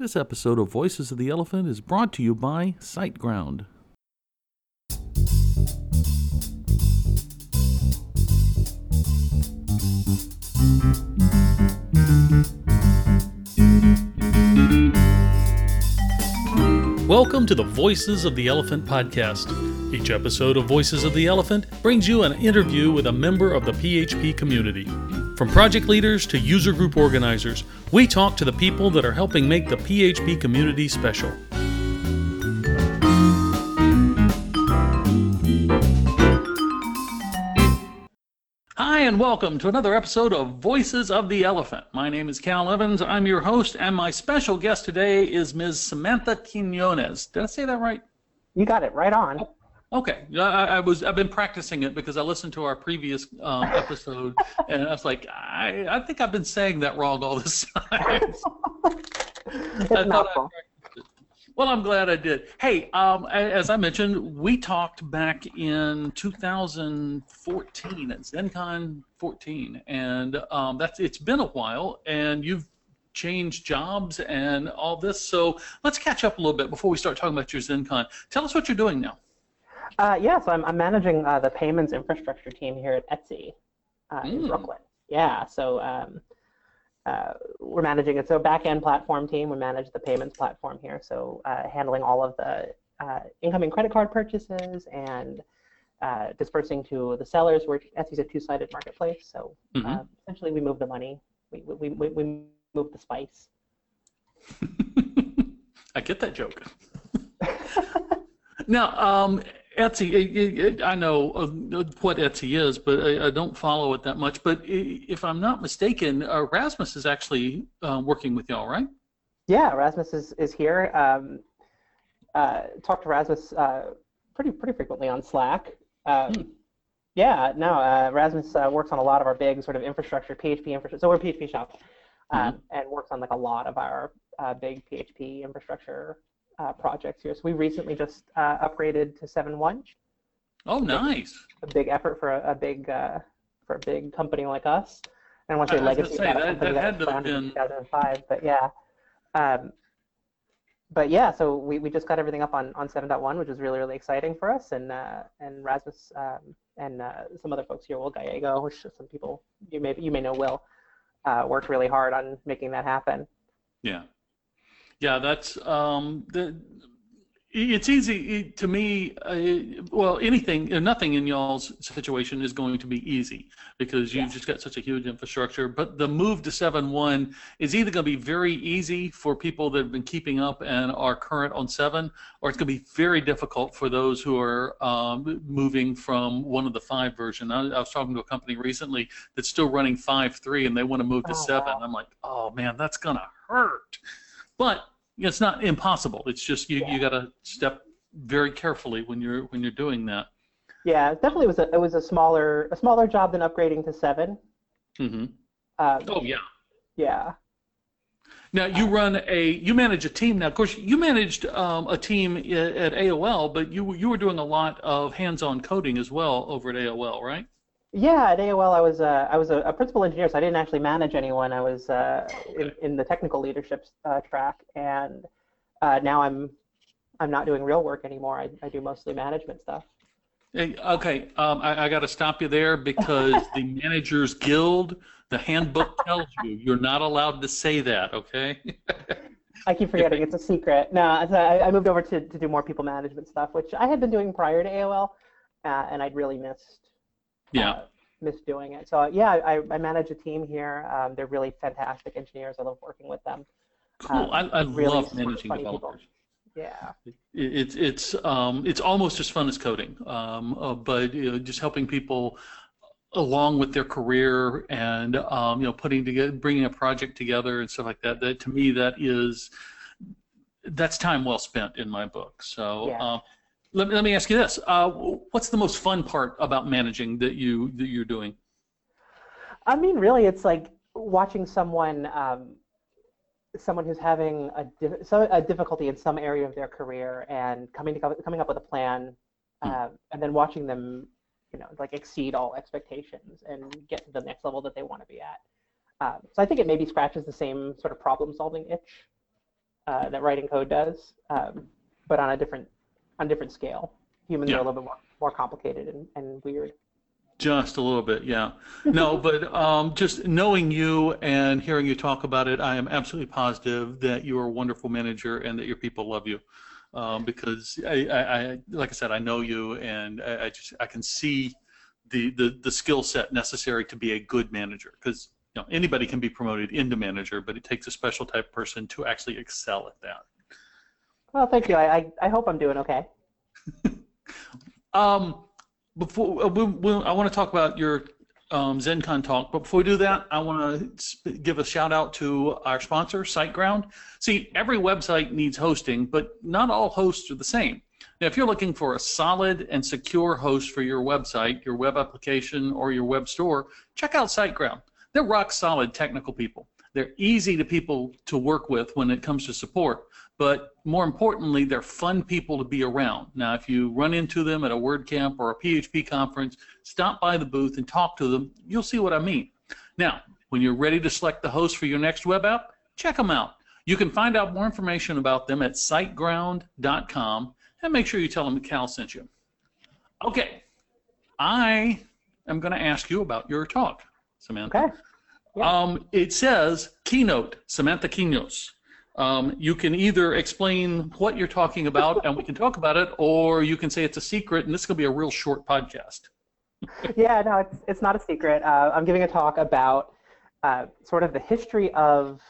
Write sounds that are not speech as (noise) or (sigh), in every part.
This episode of Voices of the ElePHPant is brought to you by SiteGround. Welcome to the Voices of the ElePHPant podcast. Each episode of Voices of the ElePHPant brings you an interview with a member of the PHP community. From project leaders to user group organizers, we talk to the people that are helping make the PHP community special. Hi, and welcome to another episode of Voices of the ElePHPant. My name is Cal Evans. I'm your host, and my special guest today is Ms. Samantha Quiñones. Did I say that right? You got it right on. Oh, Okay, I, I was I've been practicing it because I listened to our previous um, episode, and I was like, I, I think I've been saying that wrong all this time. (laughs) It's I a thought I mouthful. Well, I'm glad I did. Hey, um, as I mentioned, we talked back in 2014 at ZendCon 14, and um, that's it's been a while, and you've changed jobs and all this. So let's catch up a little bit before we start talking about your ZendCon. Tell us what you're doing now. Uh, yeah, so I'm, I'm managing uh, the payments infrastructure team here at Etsy uh, in Mm. Brooklyn. Yeah, so um, uh, we're managing it. So back-end platform team. We manage the payments platform here, so uh, handling all of the uh, incoming credit card purchases and uh, dispersing to the sellers. We're Etsy's a two-sided marketplace, so Mhm. uh, essentially we move the money, we, we, we, we move the spice. (laughs) I get that joke. (laughs) now, um, Etsy, I- I I know uh, what Etsy is, but I I don't follow it that much. But if I'm not mistaken, uh, Rasmus is actually uh, working with y'all, right? Yeah, Rasmus is, is here. Um, uh, talk to Rasmus uh, pretty pretty frequently on Slack. Um, Hmm. Yeah, no, uh, Rasmus uh, works on a lot of our big sort of infrastructure, PHP infrastructure. So we're a PHP shop, um, and works on like a lot of our uh, big PHP infrastructure uh, projects here. So we recently just uh, upgraded to 7.1, Oh, nice. a big effort for a, a big uh, for a big company like us. And once I- say I was gonna legacy, say, that- company that that had was to have founded in been- 2005. But yeah, um, but yeah, so we, we just got everything up on, on 7.1, which is really really exciting for us. And uh, and Rasmus um, and uh, some other folks here, Will Gallego, which some people you may you may know Will, uh, worked really hard on making that happen. Yeah. Yeah, that's um, the. It's easy to me. Uh, well, anything, uh, nothing in y'all's situation is going to be easy because you've Yeah. just got such a huge infrastructure. But the move to seven one is either going to be very easy for people that have been keeping up and are current on 7, or it's going to be very difficult for those who are um, moving from one of the 5 version. I, I was talking to a company recently that's still running five three and they want to move to Oh, 7. wow. I'm like, oh man, that's going to hurt. But it's not impossible. It's just you, Yeah. you got to step very carefully when you're when you're doing that. Yeah, it definitely was a it was a smaller a smaller job than upgrading to seven. Mm-hmm. Um, Oh yeah. yeah. Now you run a you manage a team. Now, of course, you managed um, a team at AOL, but you you were doing a lot of hands-on coding as well over at AOL, right? Yeah, at AOL, I was uh, I was a, a principal engineer, so I didn't actually manage anyone. I was uh, in, in the technical leadership uh, track, and uh, now I'm I'm not doing real work anymore. I, I do mostly management stuff. Hey, okay, um, I, I got to stop you there because the Managers Guild, the handbook tells you you're not allowed to say that. Okay. I keep forgetting it's a secret. No, I, I moved over to, to do more people management stuff, which I had been doing prior to AOL, uh, and I'd really missed Yeah. uh, missed doing it. So yeah, I, I manage a team here. Um, they're really fantastic engineers. I love working with them. Cool. I, I really love managing funny people. developers. Yeah. It- It's it's um, it's almost as fun as coding, um, uh, but you know, just helping people along with their career and um, you know putting together, bringing a project together and stuff like that. That to me, that is that's time well spent in my book. So. Yeah. Um, let me, let me ask you this: uh, What's the most fun part about managing that you that you're doing? I mean, really, it's like watching someone, um, someone who's having a, so, a difficulty in some area of their career and coming to, coming up with a plan, Hmm. uh, and then watching them, you know, like exceed all expectations and get to the next level that they want to be at. Um, so I think it maybe scratches the same sort of problem-solving itch uh, that writing code does, um, but on a different on a different scale. Humans Yeah. are a little bit more, more complicated and, and weird. Just a little bit, yeah. No, (laughs) but um, just knowing you and hearing you talk about it, I am absolutely positive that you are a wonderful manager and that your people love you. Um, because I, I, I, like I said, I know you, and I, I just I can see the the, the skill set necessary to be a good manager. Because you know anybody can be promoted into manager, but it takes a special type of person to actually excel at that. Well, thank you. I, I, I hope I'm doing okay. Um, before uh, we, we, I want to talk about your um, ZendCon talk, but before we do that, I want to give a shout out to our sponsor, SiteGround. See, every website needs hosting, but not all hosts are the same. Now, if you're looking for a solid and secure host for your website, your web application, or your web store, check out SiteGround. They're rock solid technical people. They're easy to people to work with when it comes to support, but more importantly, they're fun people to be around. Now, if you run into them at a WordCamp or a PHP conference, stop by the booth and talk to them. You'll see what I mean. Now, when you're ready to select the host for your next web app, check them out. You can find out more information about them at siteground.com and make sure you tell them Cal sent you. Okay, I am going to ask you about your talk, Samantha. Okay. Yeah. Um, it says keynote, Samantha Quinos. Um, you can either explain what you're talking about and we can talk about it, or you can say it's a secret and this to be a real short podcast. (laughs) yeah, no, it's, it's not a secret. Uh, I'm giving a talk about uh, sort of the history of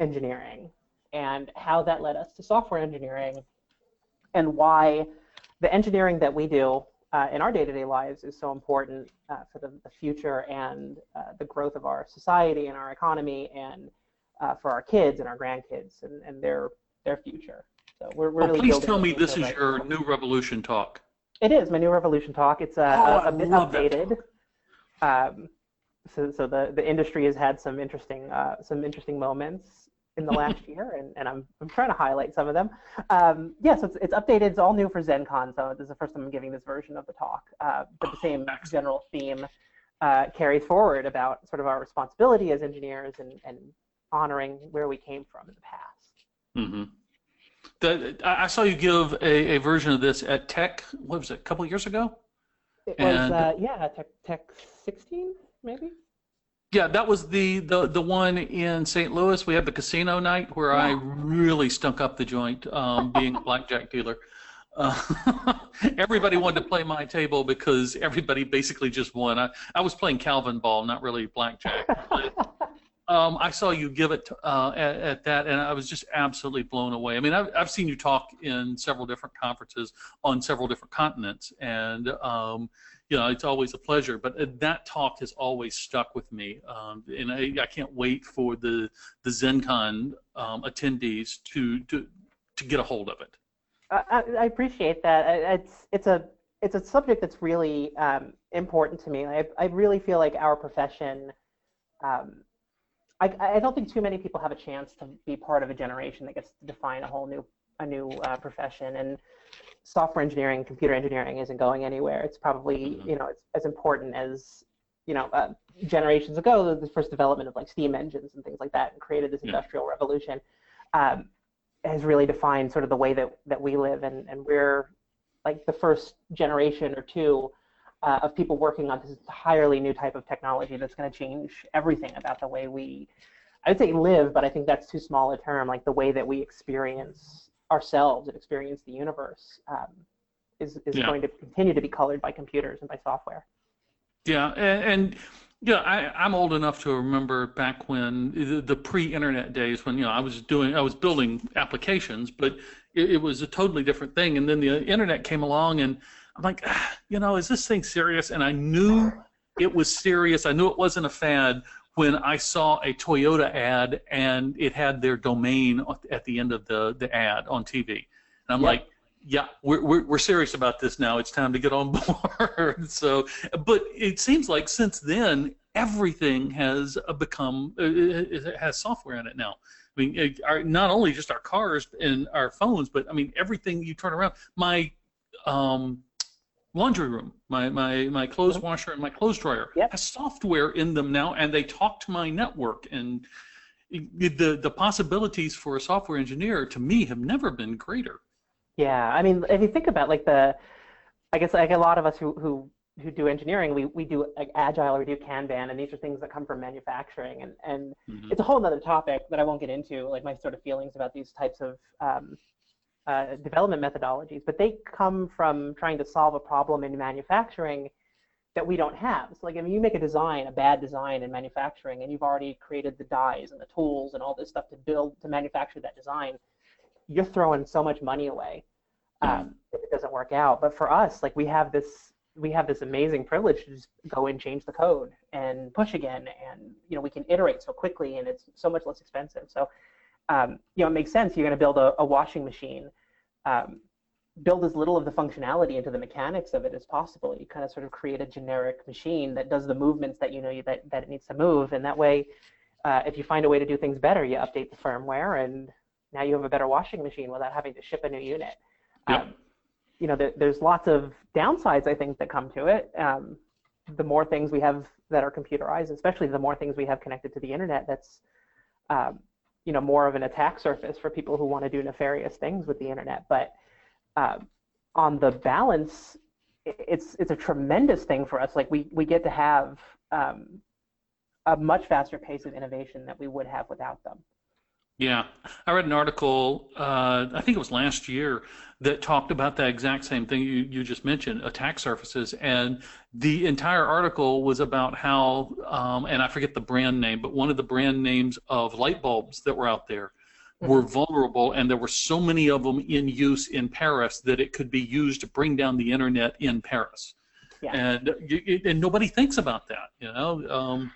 engineering and how that led us to software engineering and why the engineering that we do uh, in our day-to-day lives is so important uh, for the, the, future and uh, the growth of our society and our economy and uh, for our kids and our grandkids and, and their their future. So we're, we're Oh, really please tell me this is right your now. new Revolution talk. It is my new Revolution talk. It's a, Oh, a, a bit updated. Um, so, so the, the industry has had some interesting uh, some interesting moments in the last year, and, and I'm, I'm trying to highlight some of them. Um, yeah, so it's, it's updated. It's all new for ZendCon, so this is the first time I'm giving this version of the talk. Uh, but the same general theme uh, carries forward about sort of our responsibility as engineers and, and honoring where we came from in the past. Mm-hmm. The, I I saw you give a, a version of this at Tek. What was it? A couple years ago? It was And- uh, yeah, Tek Tek 16 maybe. Yeah, that was the, the, the one in St. Louis. We had the casino night where I really stunk up the joint, um, being a blackjack dealer. Uh, (laughs) everybody wanted to play my table because everybody basically just won. I, I was playing Calvin ball, not really blackjack. But, um, I saw you give it uh, at, at that, and I was just absolutely blown away. I mean, I've, I've seen you talk in several different conferences on several different continents, and um, you know, it's always a pleasure. But uh, that talk has always stuck with me, um, and I, I can't wait for the the ZendCon um, attendees to to to get a hold of it. I, I- appreciate that. It's it's a it's a subject that's really um, important to me. I I really feel like our profession. Um, I I don't think too many people have a chance to be part of a generation that gets to define a whole new a new uh, profession and software engineering, computer engineering isn't going anywhere. It's probably Mhm. you know it's as important as you know uh, generations ago the first development of like steam engines and things like that and created this Yeah. industrial revolution. Um, has really defined sort of the way that, that we live and, and we're like the first generation or two uh, of people working on this entirely new type of technology that's going to change everything about the way we i would say live but i think that's too small a term like the way that we experience ourselves and experience the universe um, is, is Yeah. going to continue to be colored by computers and by software Yeah, and, and yeah, I, I'm old enough to remember back when the, the pre-internet days when you know I was doing I was building applications, but it, it was a totally different thing. And then the internet came along, and I'm like, ah, you know, is this thing serious? And I knew it was serious. I knew it wasn't a fad when I saw a Toyota ad and it had their domain at the end of the the ad on TV, and I'm Yeah. like. Yeah, we're, we're, we're serious about this now. It's time to get on (laughs) board. so, but it seems like since then everything has uh, become uh, it it has software in it now. I mean, it, our, not only just our cars and our phones, but I mean everything you turn around. My um, laundry room, my my my clothes washer and my clothes dryer Yep. has software in them now, and they talk to my network and. the the possibilities for a software engineer to me have never been greater. Yeah, I mean, if you think about like the, I guess like a lot of us who who who do engineering, we, we do like agile or we do Kanban, and these are things that come from manufacturing, and and mm-hmm. it's a whole other topic that I won't get into, like my sort of feelings about these types of um, uh, development methodologies, but they come from trying to solve a problem in manufacturing that we don't have. So like if you make a design, a bad design in manufacturing, and you've already created the dies and the tools and all this stuff to build to manufacture that design, you're throwing so much money away um, if it doesn't work out. But for us, like we have this we have this amazing privilege to just go and change the code and push again, and you know we can iterate so quickly, and it's so much less expensive. So um, you know it makes sense. You're going to build a, a washing machine. Um, build as little of the functionality into the mechanics of it as possible. You kind of sort of create a generic machine that does the movements that you know that, that it needs to move. And that way, uh, if you find a way to do things better, you update the firmware and now you have a better washing machine without having to ship a new unit. Yep. Um, you know, there, there's lots of downsides, I think, that come to it. Um, the more things we have that are computerized, especially the more things we have connected to the internet, that's um, you know more of an attack surface for people who want to do nefarious things with the internet. But uh, on the balance, it's it's a tremendous thing for us. Like we we get to have um, a much faster pace of innovation that we would have without them. Yeah, I read an article, uh, I think it was last year, that talked about that exact same thing you, you just mentioned, attack surfaces. And the entire article was about how, um, and I forget the brand name, but one of the brand names of light bulbs that were out there were mm-hmm. vulnerable, and there were so many of them in use in Paris that it could be used to bring down the internet in Paris. Yeah. And and nobody thinks about that, you know. Um,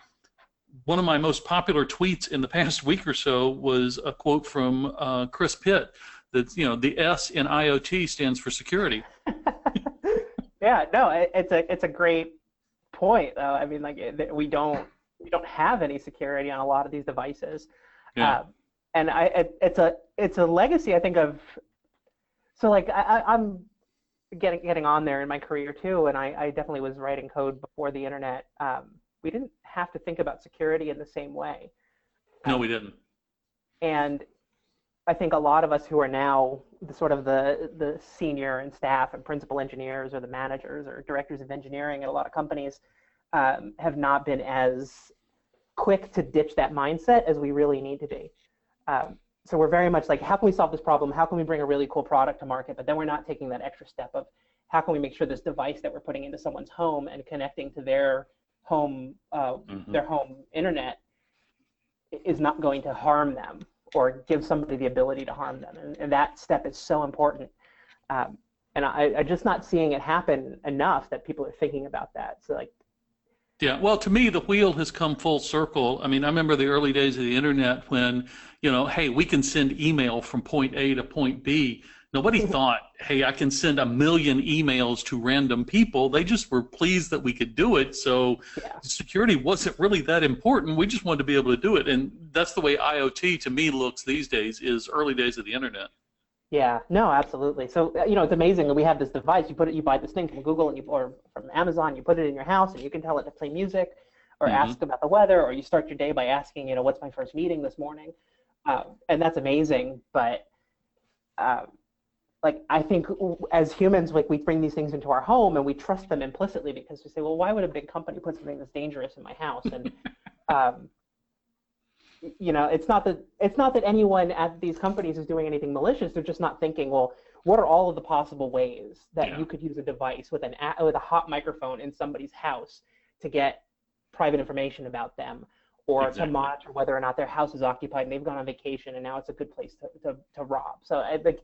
one of my most popular tweets in the past (laughs) week or so was a quote from uh, Chris Pitt that you know the S in IoT stands for security. (laughs) yeah, no, it's a it's a great point. Though. I mean, like we don't we don't have any security on a lot of these devices. Yeah. Uh, and I it, it's a it's a legacy I think of. So like I, I'm getting getting on there in my career too, and I, I definitely was writing code before the internet. Um, we didn't have to think about security in the same way. No, we didn't. And I think a lot of us who are now the sort of the the senior and staff and principal engineers or the managers or directors of engineering at a lot of companies um, have not been as quick to ditch that mindset as we really need to be. Um, so we're very much like, how can we solve this problem? How can we bring a really cool product to market? But then we're not taking that extra step of how can we make sure this device that we're putting into someone's home and connecting to their home, uh, mm-hmm. their home internet is not going to harm them or give somebody the ability to harm them. And, and that step is so important. Um, and I, I'm just not seeing it happen enough that people are thinking about that. So like yeah, well, to me, the wheel has come full circle. I mean, I remember the early days of the internet when, you know, hey, we can send email from point A to point B. Nobody (laughs) thought, hey, I can send a million emails to random people. They just were pleased that we could do it. So yeah. security wasn't really that important. We just wanted to be able to do it. And that's the way IoT to me looks these days is early days of the internet. Yeah, no, absolutely. So uh, you know, it's amazing that we have this device. You put it, you buy this thing from Google and you or from Amazon. You put it in your house and you can tell it to play music, or mm-hmm. ask about the weather, or you start your day by asking, you know, what's my first meeting this morning, uh, and that's amazing. But uh, like I think as humans, like we bring these things into our home and we trust them implicitly because we say, well, why would a big company put something that's dangerous in my house? And (laughs) um, you know, it's not that it's not that anyone at these companies is doing anything malicious. They're just not thinking, well, what are all of the possible ways that yeah. you could use a device with an with a hot microphone in somebody's house to get private information about them, or exactly. to monitor whether or not their house is occupied and they've gone on vacation and now it's a good place to to, to rob. So I think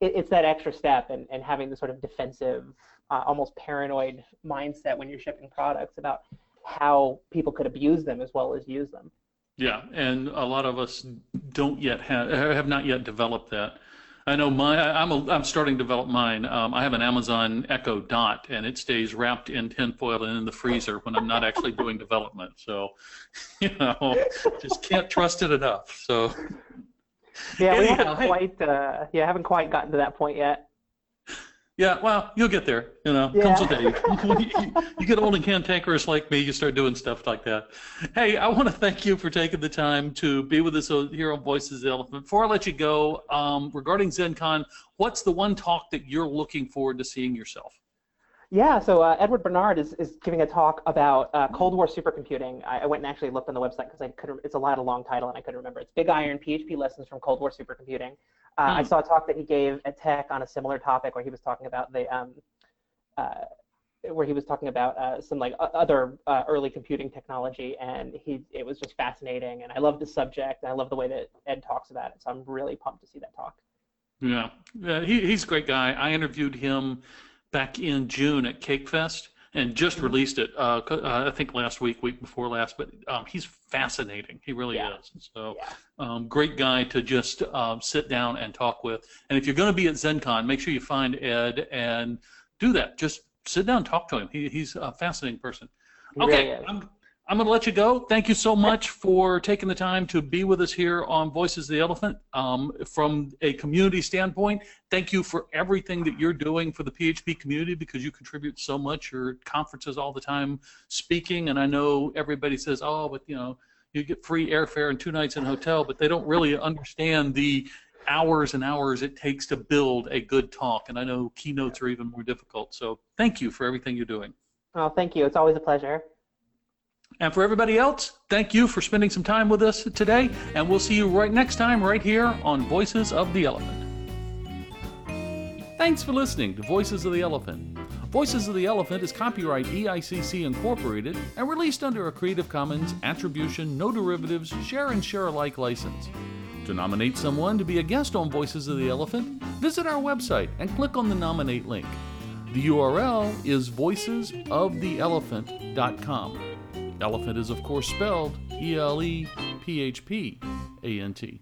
it, it's that extra step and, and having the sort of defensive, uh, almost paranoid mindset when you're shipping products about how people could abuse them as well as use them. Yeah, and a lot of us don't yet have have not yet developed that. I know my I'm a, I'm starting to develop mine. Um, I have an Amazon Echo Dot, and it stays wrapped in tinfoil and in the freezer when I'm not actually doing development. So, (laughs) you know, just can't trust it enough. So. Yeah, we haven't quite. Uh, yeah, haven't quite gotten to that point yet. Yeah, well, you'll get there. You know, Yeah. comes a day. you, you get old and cantankerous like me, you start doing stuff like that. Hey, I want to thank you for taking the time to be with us here on Voices of the ElePHPant. Before I let you go, um, regarding ZendCon, what's the one talk that you're looking forward to seeing yourself? Yeah, so uh, Edward Barnard is, is giving a talk about uh, Cold War supercomputing. I, I went and actually looked on the website because I couldn't. It's a lot of long title and I couldn't remember. It's Big Iron PHP lessons from Cold War supercomputing. Uh, I Hmm. saw a talk that he gave at Tek on a similar topic where he was talking about the um, uh, where he was talking about uh, some like other uh, early computing technology, and he it was just fascinating. And I love the subject, and I love the way that Ed talks about it. So I'm really pumped to see that talk. Yeah, yeah he, he's a great guy. I interviewed him back in June at Cake Fest and just released it. Uh, uh, I think last week, week before last. But um, he's fascinating. He really Yeah. is. So Yeah. um, great guy to just um, sit down and talk with. And if you're going to be at ZendCon, make sure you find Ed and do that. Just sit down, and talk to him. He, he's a fascinating person. He Okay, really. I'm, going to let you go. Thank you so much for taking the time to be with us here on Voices of the ElePHPant. Um, from a community standpoint, thank you for everything that you're doing for the PHP community because you contribute so much. Your conferences all the time speaking, and I know everybody says, oh, but you know, you get free airfare and two nights in a hotel, but they don't really understand the hours and hours it takes to build a good talk. And I know keynotes are even more difficult. So thank you for everything you're doing. Oh, thank you. It's always a pleasure. And for everybody else, thank you for spending some time with us today, and we'll see you right next time right here on Voices of the ElePHPant. Thanks for listening to Voices of the ElePHPant. Voices of the ElePHPant is copyright EICC Incorporated and released under a Creative Commons Attribution, No Derivatives, Share and Share Alike license. To nominate someone to be a guest on Voices of the ElePHPant, visit our website and click on the nominate link. The URL is voicesoftheelephpant.com. ElePHPant is, of course, spelled E L E P H P A N T.